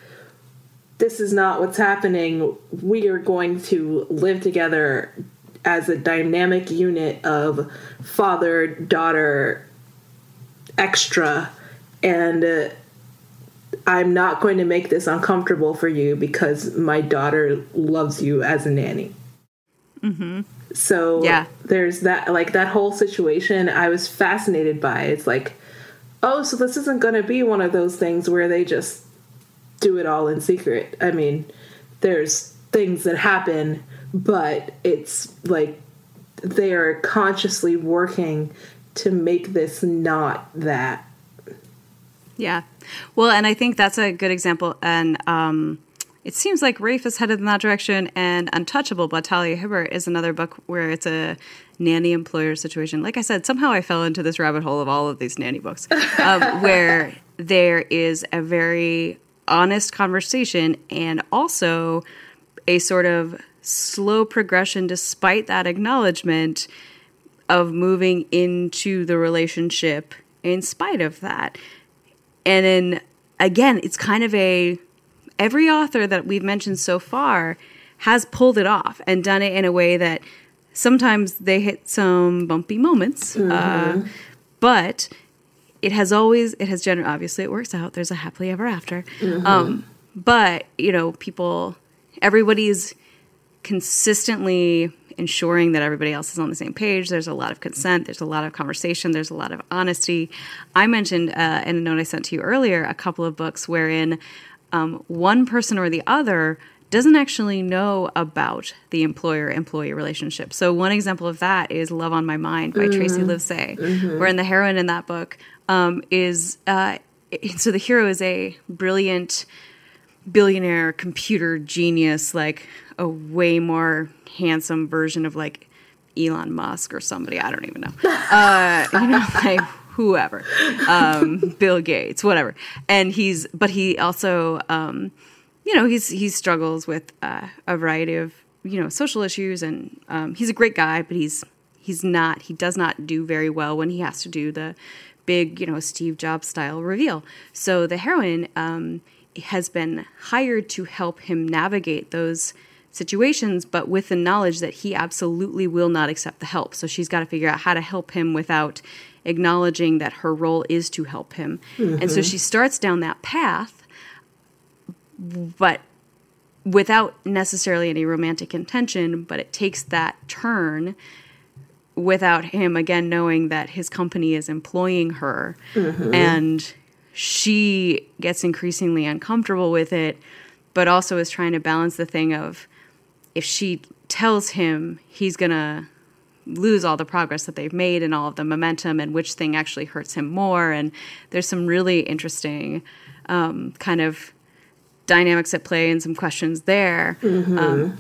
this is not what's happening. We are going to live together as a dynamic unit of father daughter extra and uh, I'm not going to make this uncomfortable for you because my daughter loves you as a nanny. Mm-hmm. So yeah, there's that like that whole situation. I was fascinated by. It's like, oh, so this isn't going to be one of those things where they just do it all in secret. I mean, there's things that happen but it's like they are consciously working to make this not that. Yeah. Well, and I think that's a good example. And um, it seems like Rafe is headed in that direction. And Untouchable by Talia Hibbert is another book where it's a nanny employer situation. Like I said, somehow I fell into this rabbit hole of all of these nanny books um, (laughs) where there is a very honest conversation and also a sort of slow progression despite that acknowledgement of moving into the relationship in spite of that. And then again, it's kind of a every author that we've mentioned so far has pulled it off and done it in a way that sometimes they hit some bumpy moments. Mm-hmm. Uh, but it has always it has generally obviously it works out. There's a happily ever after. Mm-hmm. Um, but you know, people everybody's consistently ensuring that everybody else is on the same page. There's a lot of consent. There's a lot of conversation. There's a lot of honesty. I mentioned uh, in a note I sent to you earlier a couple of books wherein um, one person or the other doesn't actually know about the employer employee relationship. So, one example of that is Love on My Mind by mm-hmm. Tracey Livesay, mm-hmm. wherein the heroine in that book um, is uh, (laughs) so the hero is a brilliant billionaire computer genius, like a way more handsome version of like Elon Musk or somebody. I don't even know. (laughs) Uh, you know, like whoever, um, Bill Gates, whatever. And he's, but he also, um, you know, he's he struggles with uh, a variety of you know social issues, and um, he's a great guy, but he's he's not he does not do very well when he has to do the big you know Steve Jobs style reveal. So the heroine um, has been hired to help him navigate those situations, but with the knowledge that he absolutely will not accept the help. So she's got to figure out how to help him without acknowledging that her role is to help him. Mm-hmm. And so she starts down that path, but without necessarily any romantic intention, but it takes that turn without him again knowing that his company is employing her mm-hmm. and she gets increasingly uncomfortable with it, but also is trying to balance the thing of if she tells him he's going to lose all the progress that they've made and all of the momentum and which thing actually hurts him more. And there's some really interesting um, kind of dynamics at play and some questions there. Mm-hmm. Um,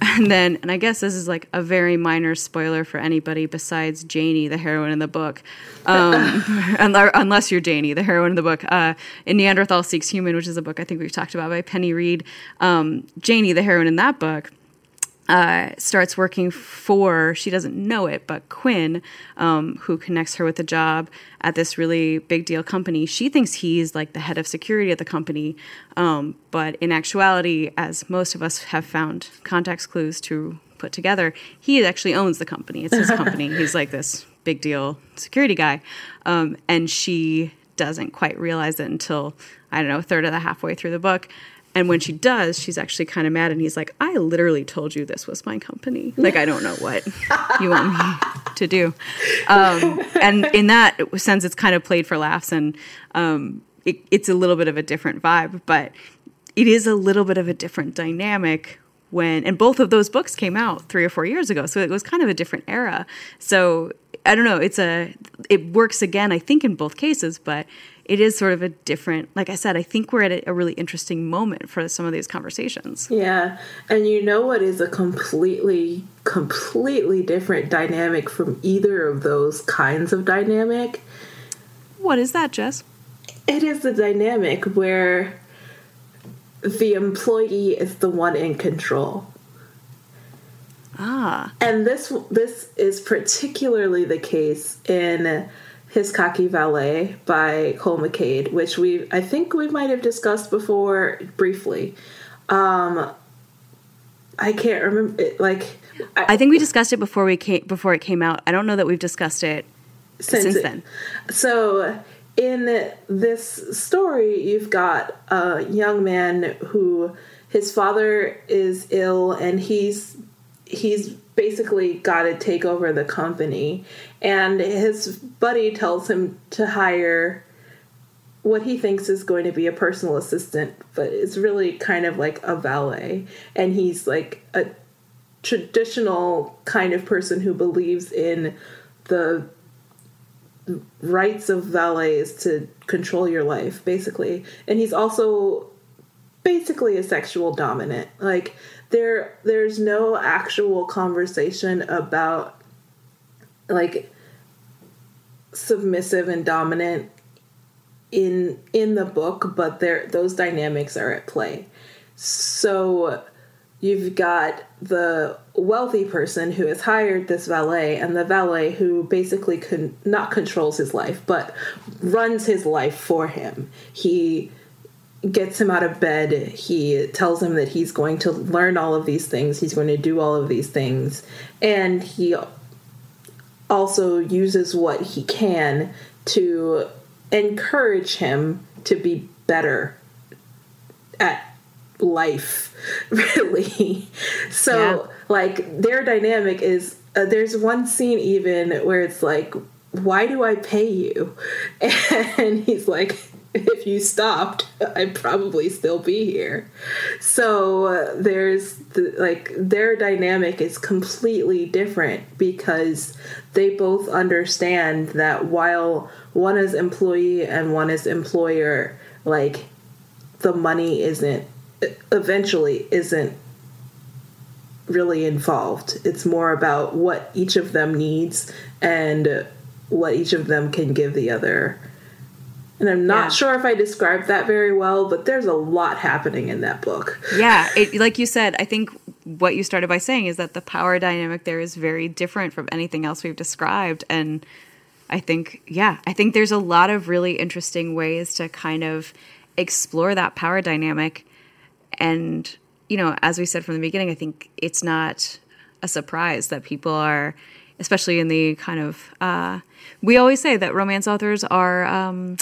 and then, and I guess this is like a very minor spoiler for anybody besides Janie, the heroine in the book, um, (laughs) unless you're Janie, the heroine in the book. Uh, in Neanderthal Seeks Human, which is a book I think we've talked about by Penny Reid. Um, Janie, the heroine in that book, uh, starts working for, she doesn't know it, but Quinn, um, who connects her with a job at this really big deal company. She thinks he's like the head of security at the company. Um, but in actuality, as most of us have found context clues to put together, he actually owns the company. It's his company. (laughs) He's like this big deal security guy. Um, and she doesn't quite realize it until, I don't know, a third of the halfway through the book. And when she does, she's actually kind of mad. And he's like, I literally told you this was my company. Like, I don't know what (laughs) you want me to do. Um, and in that sense, it's kind of played for laughs. And um, it, it's a little bit of a different vibe, but it is a little bit of a different dynamic when, and both of those books came out three or four years ago. So it was kind of a different era. So I don't know. It's a, it works again, I think, in both cases, but it is sort of a different like i said i think we're at a, a, really interesting moment for some of these conversations. Yeah. And you know what is a completely completely different dynamic from either of those kinds of dynamic? What is that jess? It is the dynamic where the employee is the one in control. Ah. And this this is particularly the case in Hisakaki Valet by Cole McCade, which we I think we might have discussed before briefly. Um, I can't remember. It, like, I, I, think we discussed it before we came before it came out. I don't know that we've discussed it since, since then. So in this story, you've got a young man who his father is ill, and he's he's basically got to take over the company. And his buddy tells him to hire what he thinks is going to be a personal assistant, but it's really kind of like a valet. And he's like a traditional kind of person who believes in the rights of valets to control your life, basically. And he's also basically a sexual dominant. Like there there's no actual conversation about like submissive and dominant in in the book but there those dynamics are at play. So you've got the wealthy person who has hired this valet and the valet who basically con- not controls his life but runs his life for him. He gets him out of bed. He tells him that he's going to learn all of these things, he's going to do all of these things, and he also uses what he can to encourage him to be better at life (laughs) really so yeah. like their dynamic is uh, there's one scene even where it's like why do i pay you (laughs) and he's like if you stopped, I'd probably still be here. So uh, there's the, like their dynamic is completely different because they both understand that while one is employee and one is employer, like the money isn't eventually isn't really involved. It's more about what each of them needs and what each of them can give the other and I'm not yeah. sure if I described that very well, but there's a lot happening in that book. Yeah, it, like you said, I think what you started by saying is that the power dynamic there is very different from anything else we've described. And I think, yeah, I think there's a lot of really interesting ways to kind of explore that power dynamic. And, you know, as we said from the beginning, I think it's not a surprise that people are, especially in the kind of, uh, we always say that romance authors are, um,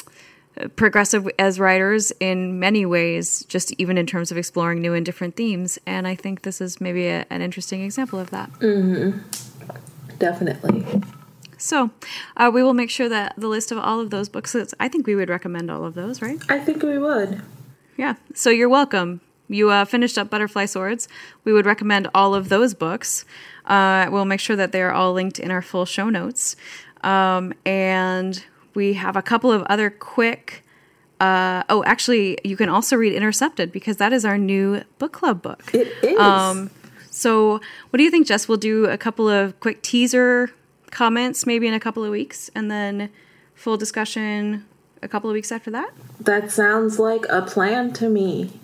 progressive as writers in many ways, just even in terms of exploring new and different themes. And I think this is maybe a, an interesting example of that. Mm-hmm. Definitely. So, uh, we will make sure that the list of all of those books. I think we would recommend all of those, right? I think we would. Yeah. So you're welcome. You uh, finished up Butterfly Swords. We would recommend all of those books. Uh, we'll make sure that they are all linked in our full show notes. Um, and we have a couple of other quick. Uh, oh, actually, you can also read Intercepted because that is our new book club book. It is. Um, so, what do you think, Jess? We'll do a couple of quick teaser comments maybe in a couple of weeks and then full discussion a couple of weeks after that? That sounds like a plan to me.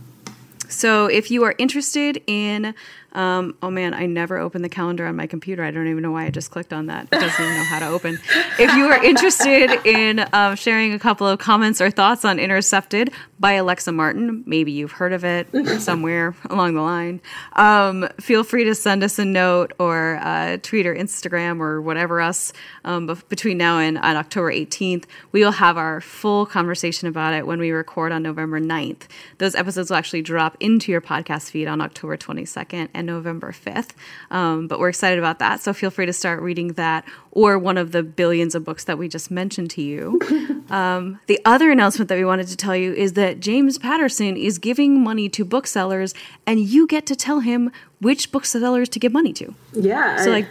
So if you are interested in, um, oh man, I never opened the calendar on my computer. I don't even know why I just clicked on that. It doesn't even know how to open. If you are interested in um, sharing a couple of comments or thoughts on Intercepted by Alexa Martin, maybe you've heard of it (laughs) somewhere along the line, um, feel free to send us a note or uh, tweet or Instagram or whatever else um, between now and on October 18th. We will have our full conversation about it when we record on November 9th. Those episodes will actually drop into your podcast feed on October 22nd and November 5th. Um, but we're excited about that. So feel free to start reading that or one of the billions of books that we just mentioned to you. (laughs) um, the other announcement that we wanted to tell you is that James Patterson is giving money to booksellers, and you get to tell him which booksellers to give money to. Yeah. So, I- like,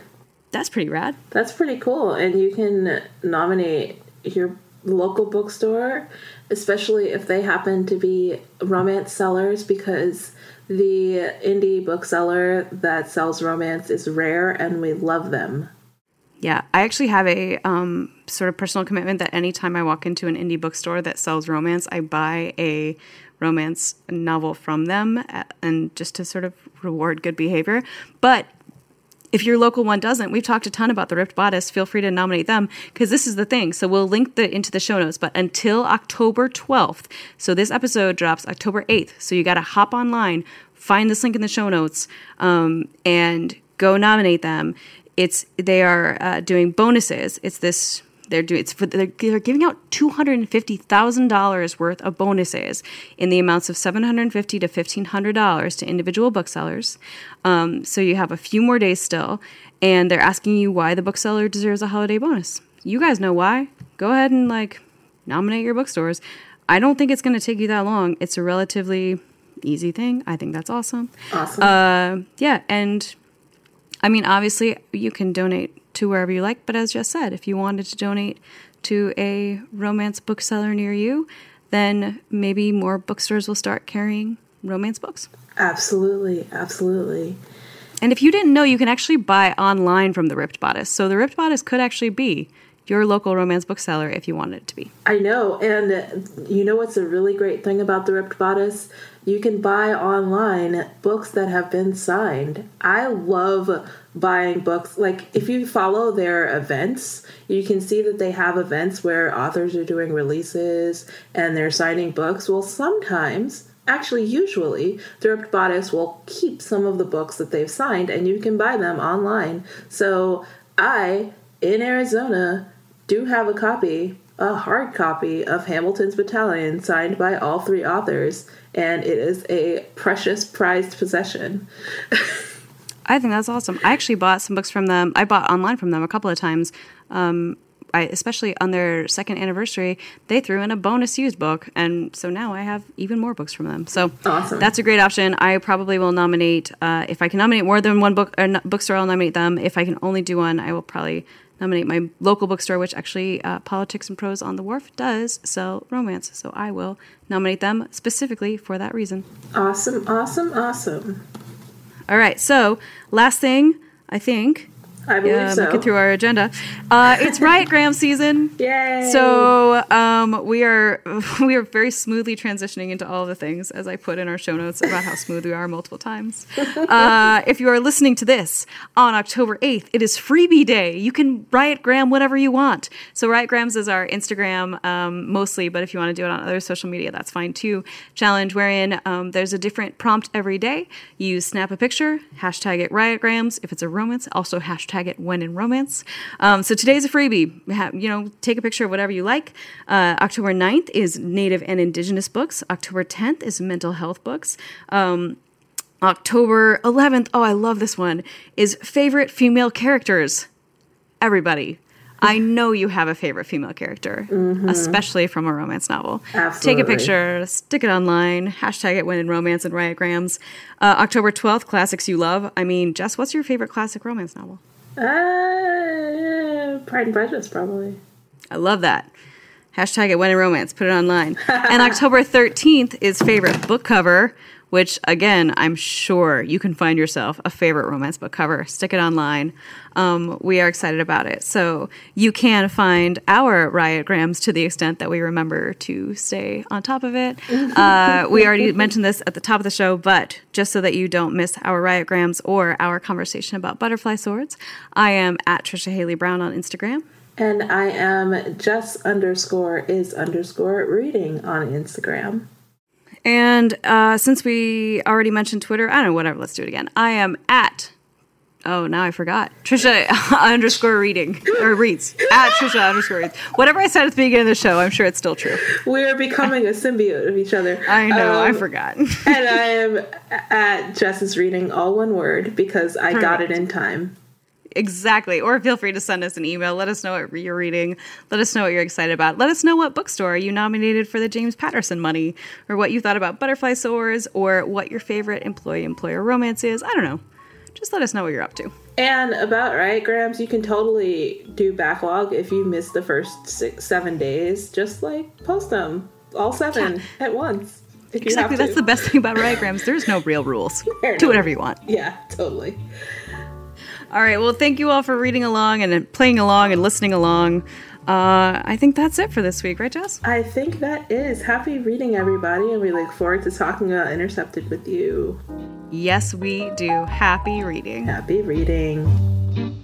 that's pretty rad. That's pretty cool. And you can nominate your local bookstore, especially if they happen to be romance sellers, because the indie bookseller that sells romance is rare and we love them. Yeah, I actually have a um, sort of personal commitment that anytime I walk into an indie bookstore that sells romance, I buy a romance novel from them, uh, and just to sort of reward good behavior. But if your local one doesn't, we've talked a ton about the Ripped Bodice. Feel free to nominate them because this is the thing. So we'll link the into the show notes. But until October 12th, so this episode drops October 8th. So you got to hop online, find this link in the show notes, um, and go nominate them. It's they are uh, doing bonuses. It's this they're doing it's for they're, they're giving out two hundred and fifty thousand dollars worth of bonuses in the amounts of seven hundred and fifty to fifteen hundred dollars to individual booksellers. Um, so you have a few more days still, and they're asking you why the bookseller deserves a holiday bonus. You guys know why. Go ahead and like nominate your bookstores. I don't think it's going to take you that long. It's a relatively easy thing. I think that's awesome. Awesome. Uh, yeah, and I mean, obviously, you can donate to wherever you like, but as Jess said, if you wanted to donate to a romance bookseller near you, then maybe more bookstores will start carrying romance books. absolutely. Absolutely. And if you didn't know, you can actually buy online from the Ripped Bodice. So the Ripped Bodice could actually be your local romance bookseller if you wanted it to be. I know. And you know what's a really great thing about the Ripped Bodice? You can buy online books that have been signed. I love buying books. Like, if you follow their events, you can see that they have events where authors are doing releases and they're signing books. Well, sometimes. Actually, usually, Ripped Bodice will keep some of the books that they've signed and you can buy them online. So, I, in Arizona, do have a copy, a hard copy of Hamilton's Battalion signed by all three authors, and it is a precious prized possession. I think that's awesome. I actually bought some books from them. I bought online from them a couple of times. Um, I, especially on their second anniversary, they threw in a bonus used book, and so now I have even more books from them. So Awesome. that's a great option. I probably will nominate uh, if I can nominate more than one book or no- bookstore. I'll nominate them. If I can only do one, I will probably nominate my local bookstore, which actually uh, Politics and Prose on the Wharf does sell romance. So I will nominate them specifically for that reason. Awesome, awesome, awesome. All right. So last thing, I think. I believe Yeah, so. looking through our agenda. Uh, it's Riot Gram season. (laughs) Yay! So um, we are (laughs) we are very smoothly transitioning into all the things, as I put in our show notes about how smooth we are multiple times. (laughs) Uh, if you are listening to this on October eighth, it is Freebie Day. You can Riot Gram whatever you want. So Riot Grams is our Instagram um, mostly, but if you want to do it on other social media, that's fine too. Challenge wherein um, there's a different prompt every day. You snap a picture, hashtag it Riot Grams. If it's a romance, also hashtag it When in Romance. Um, so today's a freebie. Ha- you know, take a picture of whatever you like. Uh, October 9th is Native and Indigenous books. October 10th is mental health books. Um, October 11th, oh, I love this one, is favorite female characters. Everybody. I (laughs) know you have a favorite female character, especially from a romance novel. Take a picture, stick it online, hashtag it when in romance and riotgrams. Uh, October 12th, classics you love. I mean, Jess, what's your favorite classic romance novel? Uh, Pride and Prejudice, probably. I love that. Hashtag it when in romance. Put it online. and (laughs) October 13th is favorite book cover. which again, I'm sure you can find yourself a favorite romance book cover. Stick it online. Um, we are excited about it. So you can find our riotgrams to the extent that we remember to stay on top of it. (laughs) Uh, we already mentioned this at the top of the show, but just so that you don't miss our riotgrams or our conversation about butterfly swords, I am at Trisha Haley Brown on Instagram. And I am just underscore is underscore reading on Instagram. And uh, since we already mentioned Twitter, I don't know, whatever, let's do it again. I am at, oh, now I forgot. Trisha (laughs) underscore reading, or reads, at Trisha underscore reads. Whatever I said at the beginning of the show, I'm sure it's still true. We are becoming a symbiote of each other. I know, um, I forgot. and I am at Jess's reading, all one word, because I Perfect. got it in time. Exactly. Or feel free to send us an email. Let us know what you're reading. Let us know what you're excited about. Let us know what bookstore you nominated for the James Patterson money, or what you thought about Butterfly Swords, or what your favorite employee employer romance is. I don't know. Just let us know what you're up to. And about Riotgrams, you can totally do backlog if you miss the first six, seven days. Just like post them all seven yeah. at once. exactly. That's the best thing about Riotgrams. There's no real rules. do whatever you want. Yeah, totally. All right. Well, thank you all for reading along and playing along and listening along. Uh, I think that's it for this week, right, Jess? I think that is. Happy reading, everybody, and we look forward to talking about Intercepted with you. Yes, we do. Happy reading. Happy reading.